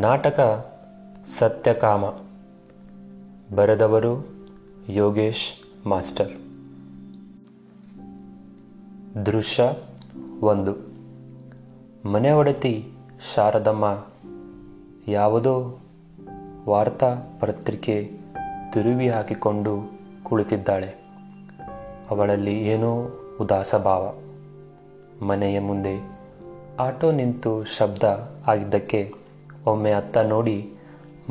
ನಾಟಕ ಸತ್ಯಕಾಮ. ಬರೆದವರು ಯೋಗೇಶ್ ಮಾಸ್ಟರ್. ದೃಶ್ಯ ಒಂದು. ಮನೆ ಒಡತಿ ಶಾರದಮ್ಮ. ಯಾವುದೋ ವಾರ್ತಾ ಪತ್ರಿಕೆ ತಿರುವಿ ಹಾಕಿಕೊಂಡು ಕುಳಿತಿದ್ದಾಳೆ. ಅವಳಲ್ಲಿ ಏನೋ ಉದಾಸ ಭಾವ. ಮನೆಯ ಮುಂದೆ ಆಟೋ ನಿಂತು ಶಬ್ದ ಆಗಿದ್ದಕ್ಕೆ ಒಮ್ಮೆ ಅತ್ತ ನೋಡಿ,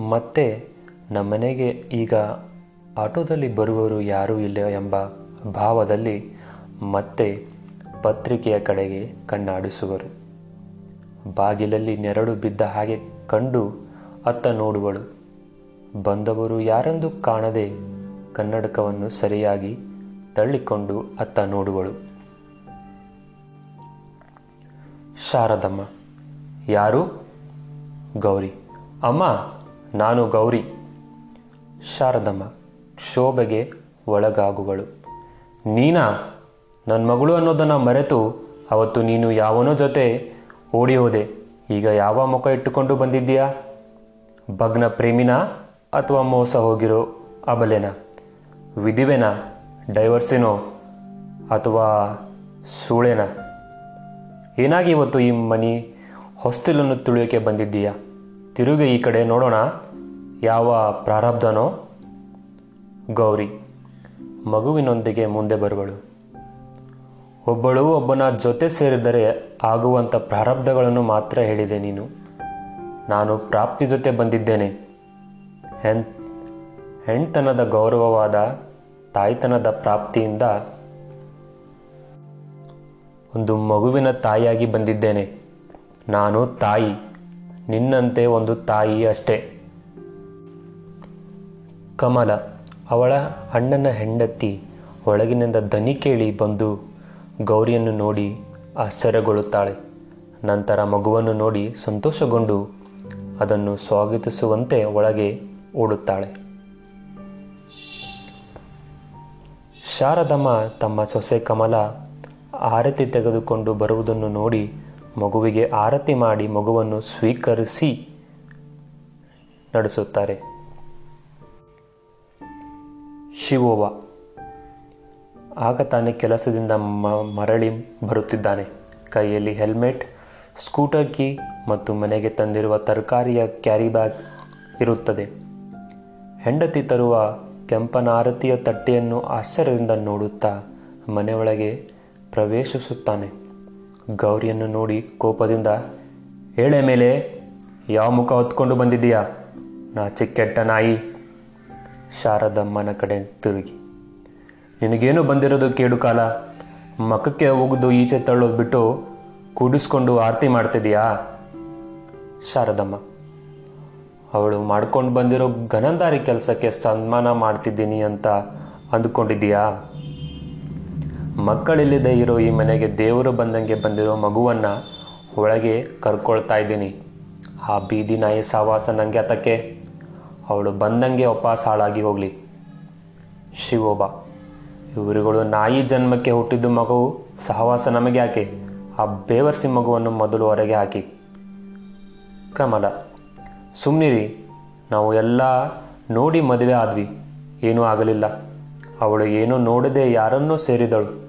ಮತ್ತೆ ನಮ್ಮನೆಗೆ ಈಗ ಆಟೋದಲ್ಲಿ ಬರುವವರು ಯಾರೂ ಇಲ್ಲ ಎಂಬ ಭಾವದಲ್ಲಿ ಮತ್ತೆ ಪತ್ರಿಕೆಯ ಕಡೆಗೆ ಕಣ್ಣಾಡಿಸುವರು. ಬಾಗಿಲಲ್ಲಿ ನೆರಳು ಬಿದ್ದ ಹಾಗೆ ಕಂಡು ಅತ್ತ ನೋಡುವಳು. ಬಂದವರು ಯಾರೆಂದು ಕಾಣದೆ ಕನ್ನಡಕವನ್ನು ಸರಿಯಾಗಿ ತಳ್ಳಿಕೊಂಡು ಅತ್ತ ನೋಡುವಳು. ಶಾರದಮ್ಮ, ಯಾರು? ಗೌರಿ. ಅಮ್ಮ, ನಾನು ಗೌರಿ. ಶಾರದಮ್ಮ, ಕ್ಷೋಭೆಗೆ ಒಳಗಾಗುಗಳು ನೀನಾ ನನ್ನ ಮಗಳು ಅನ್ನೋದನ್ನು ಮರೆತು ಅವತ್ತು ನೀನು ಯಾವನೋ ಜೊತೆ ಓಡಿ ಹೋದೆ ಈಗ ಯಾವ ಮುಖ ಇಟ್ಟುಕೊಂಡು ಬಂದಿದ್ದೀಯಾ? ಭಗ್ನ ಪ್ರೇಮಿನ ಅಥವಾ ಮೋಸ ಹೋಗಿರೋ ಅಬಲೆನ? ವಿಧಿವೆನ, ಡೈವರ್ಸಿನೋ ಅಥವಾ ಸೂಳೆನ? ಏನಾಗಿ ಇವತ್ತು ಈ ಮನಿ ಹೊಸ್ತಿಲನ್ನು ತುಳಿಯೋಕೆ ಬಂದಿದ್ದೀಯಾ? ತಿರುಗಿ ಈ ಕಡೆ ನೋಡೋಣ. ಯಾವ ಪ್ರಾರಬ್ಧನೋ? ಗೌರಿ, ಮಗುವಿನೊಂದಿಗೆ ಮುಂದೆ ಬರುವಳು. ಒಬ್ಬಳು ಒಬ್ಬನ ಜೊತೆ ಸೇರಿದರೆ ಆಗುವಂಥ ಪ್ರಾರಬ್ಧಗಳನ್ನು ಮಾತ್ರ ಹೇಳಿದೆ ನೀನು. ನಾನು ಪ್ರಾಪ್ತಿ ಜೊತೆ ಬಂದಿದ್ದೇನೆ. ಹೆಣ್ ಹೆಣ್ತನದ ಗೌರವವಾದ ತಾಯ್ತನದ ಪ್ರಾಪ್ತಿಯಿಂದ ಒಂದು ಮಗುವಿನ ತಾಯಿಯಾಗಿ ಬಂದಿದ್ದೇನೆ. ನಾನು ತಾಯಿ. ನಿನ್ನಂತೆ ಒಂದು ತಾಯಿ ಅಷ್ಟೇ. ಕಮಲ ಅವಳ ಅಣ್ಣನ ಹೆಂಡತಿ ಒಳಗಿನಿಂದ ದನಿ ಕೇಳಿ ಬಂದು ಗೌರಿಯನ್ನು ನೋಡಿ ಆಶ್ಚರ್ಯಗೊಳ್ಳುತ್ತಾಳೆ. ನಂತರ ಮಗುವನ್ನು ನೋಡಿ ಸಂತೋಷಗೊಂಡು ಅದನ್ನು ಸ್ವಾಗತಿಸುವಂತೆ ಒಳಗೆ ಓಡುತ್ತಾಳೆ. ಶಾರದಮ್ಮ ತಮ್ಮ ಸೊಸೆ ಕಮಲ ಆರತಿ ತೆಗೆದುಕೊಂಡು ಬರುವುದನ್ನು ನೋಡಿ ಮಗುವಿಗೆ ಆರತಿ ಮಾಡಿ ಮಗುವನ್ನು ಸ್ವೀಕರಿಸಿ ನಡೆಸುತ್ತಾರೆ. ಶಿವೋವ, ಆಗ ತಾನೇ ಕೆಲಸದಿಂದ ಮರಳಿ ಬರುತ್ತಿದ್ದಾನೆ. ಕೈಯಲ್ಲಿ ಹೆಲ್ಮೆಟ್, ಸ್ಕೂಟರ್ ಕೀ ಮತ್ತು ಮನೆಗೆ ತಂದಿರುವ ತರಕಾರಿಯ ಕ್ಯಾರಿ ಬ್ಯಾಗ್ ಇರುತ್ತದೆ. ಹೆಂಡತಿ ತರುವ ಕೆಂಪನ ಆರತಿಯ ತಟ್ಟೆಯನ್ನು ಆಶ್ಚರ್ಯದಿಂದ ನೋಡುತ್ತಾ ಮನೆಯೊಳಗೆ ಪ್ರವೇಶಿಸುತ್ತಾನೆ. ಗೌರಿಯನ್ನು ನೋಡಿ ಕೋಪದಿಂದ, ಹೇಳೆ ಮೇಲೆ, ಯಾವ ಮುಖ ಹೊತ್ಕೊಂಡು ಬಂದಿದ್ದೀಯಾ? ನಾ ಚಿಕ್ಕೆಟ್ಟ ನಾಯಿ. ಶಾರದಮ್ಮನ ಕಡೆ ತಿರುಗಿ, ನಿನಗೇನು ಬಂದಿರೋದು ಕೇಡು ಕಾಲ? ಮಕ್ಕಕ್ಕೆ ಹೋಗುದು ಈಚೆ ತಳ್ಳೋದು ಬಿಟ್ಟು ಕೂಡಿಸ್ಕೊಂಡು ಆರತಿ ಮಾಡ್ತಿದ್ದೀಯಾ? ಶಾರದಮ್ಮ, ಅವಳು ಮಾಡ್ಕೊಂಡು ಬಂದಿರೋ ಘನಂದಾರಿ ಕೆಲಸಕ್ಕೆ ಸನ್ಮಾನ ಮಾಡ್ತಿದ್ದೀನಿ ಅಂತ ಅಂದುಕೊಂಡಿದ್ದೀಯಾ? ಮಕ್ಕಳಿಲ್ಲದೆ ಇರೋ ಈ ಮನೆಗೆ ದೇವರು ಬಂದಂಗೆ ಬಂದಿರೋ ಮಗುವನ್ನು ಒಳಗೆ ಕರ್ಕೊಳ್ತಾ ಇದ್ದೀನಿ. ಆ ಬೀದಿ ನಾಯಿ ಸಹವಾಸ ನನಗೆ ಅತಕ್ಕೆ ಅವಳು ಬಂದಂಗೆ ವಾಪಸ್ ಹಾಳಾಗಿ ಹೋಗಲಿ. ಶಿವೋಬ, ಇವರುಗಳು ನಾಯಿ ಜನ್ಮಕ್ಕೆ ಹುಟ್ಟಿದ್ದು ಮಗು ಸಹವಾಸ ನಮಗೆ ಯಾಕೆ ಆ ಬೇವರ್ಸಿ ಮಗುವನ್ನು ಮೊದಲು ಹೊರಗೆ ಹಾಕಿ. ಕಮಲ ಸುಮ್ಮನಿರಿ ನಾವು ಎಲ್ಲ ನೋಡಿ ಮದುವೆ ಆದ್ವಿ. ಏನೂ ಆಗಲಿಲ್ಲ. ಅವಳು ಏನೂ ನೋಡದೆ ಯಾರನ್ನೂ ಸೇರಿದಳು.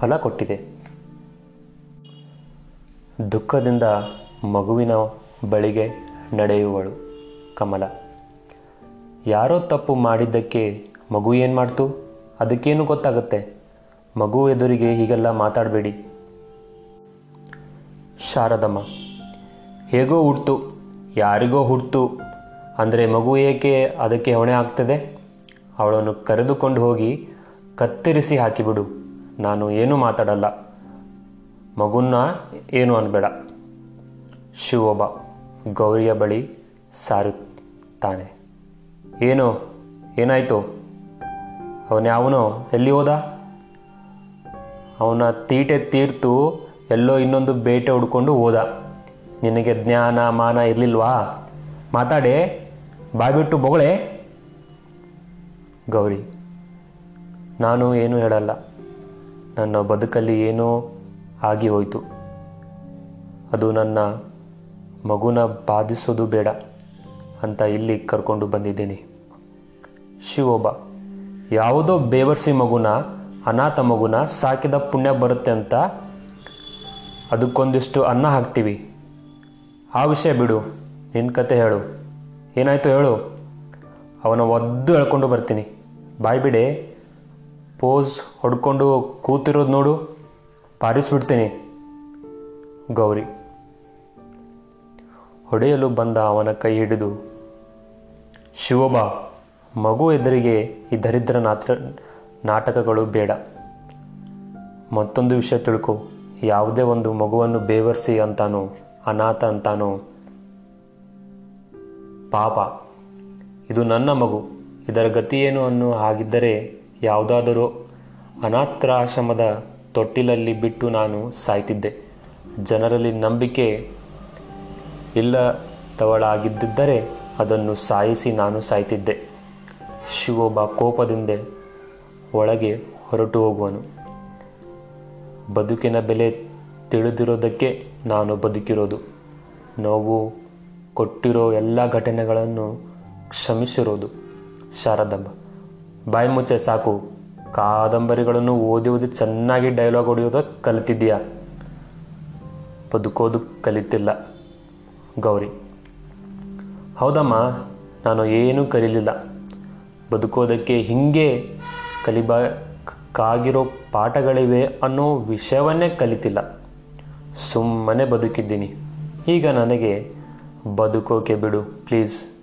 ಫಲ ಕೊಟ್ಟಿದೆ. ದುಃಖದಿಂದ ಮಗುವಿನ ಬಳಿಗೆ ನಡೆಯುವಳು ಕಮಲ. ಯಾರೋ ತಪ್ಪು ಮಾಡಿದ್ದಕ್ಕೆ ಮಗು ಏನು ಮಾಡ್ತು? ಅದಕ್ಕೇನು ಗೊತ್ತಾಗುತ್ತೆ? ಮಗು ಎದುರಿಗೆ ಹೀಗೆಲ್ಲ ಮಾತಾಡಬೇಡಿ. ಶಾರದಮ್ಮ, ಹೇಗೋ ಹುಡ್ತು, ಯಾರಿಗೋ ಹುಡ್ತು, ಅಂದರೆ ಮಗು ಏಕೆ ಅದಕ್ಕೆ ಹೊಣೆ ಆಗ್ತದೆ ಅವಳನ್ನು ಕರೆದುಕೊಂಡು ಹೋಗಿ ಕತ್ತರಿಸಿ ಹಾಕಿಬಿಡು. ನಾನು ಏನೂ ಮಾತಾಡಲ್ಲ. ಮಗುನ್ನ ಏನು ಅನ್ಬೇಡ. ಶಿವೊಬ್ಬ ಗೌರಿಯ ಬಳಿ ಸಾರುತ್ತಾನೆ. ಏನು? ಏನಾಯಿತು? ಅವನ್ಯಾವನು ಎಲ್ಲಿ ಹೋದ? ಅವನ ತೀಟೆ ತೀರ್ತು ಎಲ್ಲೋ ಇನ್ನೊಂದು ಬೇಟೆ ಹುಡ್ಕೊಂಡು ಹೋದ. ನಿನಗೆ ಜ್ಞಾನ, ಮಾನ ಇರಲಿಲ್ವಾ? ಮಾತಾಡೆ. ಬಾಯ್ಬಿಟ್ಟು ಬೊಗಳೆ. ಗೌರಿ, ನಾನು ಏನೂ ಹೇಳಲ್ಲ. ನನ್ನ ಬದುಕಲ್ಲಿ ಏನೋ ಆಗಿ ಹೋಯಿತು. ಅದು ನನ್ನ ಮಗುನ ಬಾಧಿಸೋದು ಬೇಡ ಅಂತ ಇಲ್ಲಿ ಕರ್ಕೊಂಡು ಬಂದಿದ್ದೀನಿ. ಶಿವೊಬ್ಬ ಯಾವುದೋ ಬೇವರ್ಸಿ ಮಗುನ, ಅನಾಥ ಮಗುನ ಸಾಕಿದ ಪುಣ್ಯ ಬರುತ್ತೆ ಅಂತ ಅದಕ್ಕೊಂದಿಷ್ಟು ಅನ್ನ ಹಾಕ್ತೀವಿ. ಆ ವಿಷಯ ಬಿಡು ನಿನ್ನ ಕತೆ ಹೇಳು. ಏನಾಯ್ತು ಹೇಳು. ಅವನ ಒದ್ದು ಹೇಳ್ಕೊಂಡು ಬರ್ತೀನಿ. ಬಾಯ್ ಬಿಡೆ ಪೋಸ್ ಹೊಡ್ಕೊಂಡು ಕೂತಿರೋದು ನೋಡು. ಪಾರಿಸ್ಬಿಡ್ತೀನಿ. ಗೌರಿ. ಹೊಡೆಯಲು ಬಂದ ಅವನ ಕೈ ಹಿಡಿದು, ಶಿವೋಬ, ಮಗು ಎದುರಿಗೆ ಈ ದರಿದ್ರ ನಾಟ ನಾಟಕಗಳು ಬೇಡ. ಮತ್ತೊಂದು ವಿಷಯ ತಿಳ್ಕೊ. ಯಾವುದೇ ಒಂದು ಮಗುವನ್ನು ಬೇವರ್ಸಿ ಅಂತಾನೋ, ಅನಾಥ ಅಂತಾನೋ, ಪಾಪ. ಇದು ನನ್ನ ಮಗು. ಇದರ ಗತಿ ಏನು ಅನ್ನೋ ಹಾಗಿದ್ದರೆ ಯಾವುದಾದರೂ ಅನಾಥಾಶ್ರಮದ ತೊಟ್ಟಿಲಲ್ಲಿ ಬಿಟ್ಟು ನಾನು ಸಾಯ್ತಿದ್ದೆ. ಜನರಲ್ಲಿ ನಂಬಿಕೆ ಇಲ್ಲದವಳಾಗಿದ್ದರೆ ಅದನ್ನು ಸಾಯಿಸಿ ನಾನು ಸಾಯ್ತಿದ್ದೆ. ಶಿವೊಬ್ಬ ಕೋಪದಿಂದ ಒಳಗೆ ಹೊರಟು ಹೋಗುವನು. ಬದುಕಿನ ಬೆಲೆ ತಿಳಿದಿರೋದಕ್ಕೆ ನಾನು ಬದುಕಿರೋದು. ನೋವು ಕೊಟ್ಟಿರೋ ಎಲ್ಲ ಘಟನೆಗಳನ್ನು ಕ್ಷಮಿಸಿರೋದು. ಶಾರದಮ್ಮ. ಬಾಯಿ ಮುಚ್ಚೆ ಸಾಕು. ಕಾದಂಬರಿಗಳನ್ನು ಓದಿ ಓದಿ ಚೆನ್ನಾಗಿ ಡೈಲಾಗ್ ಹೊಡೆಯೋದ ಕಲಿತಿದ್ದೀಯಾ? ಬದುಕೋದು ಕಲಿತಿಲ್ಲ ಗೌರಿ. ಹೌದಮ್ಮ, ನಾನು ಏನೂ ಕಲೀಲಿಲ್ಲ. ಬದುಕೋದಕ್ಕೆ ಹಿಂಗೆ ಕಲಿಬೇಕಾಗಿರೋ ಪಾಠಗಳಿವೆ ಅನ್ನೋ ವಿಷಯವನ್ನೇ ಕಲಿತಿಲ್ಲ. ಸುಮ್ಮನೆ ಬದುಕಿದ್ದೀನಿ. ಈಗ ನನಗೆ ಬದುಕೋಕೆ ಬಿಡು, ಪ್ಲೀಸ್.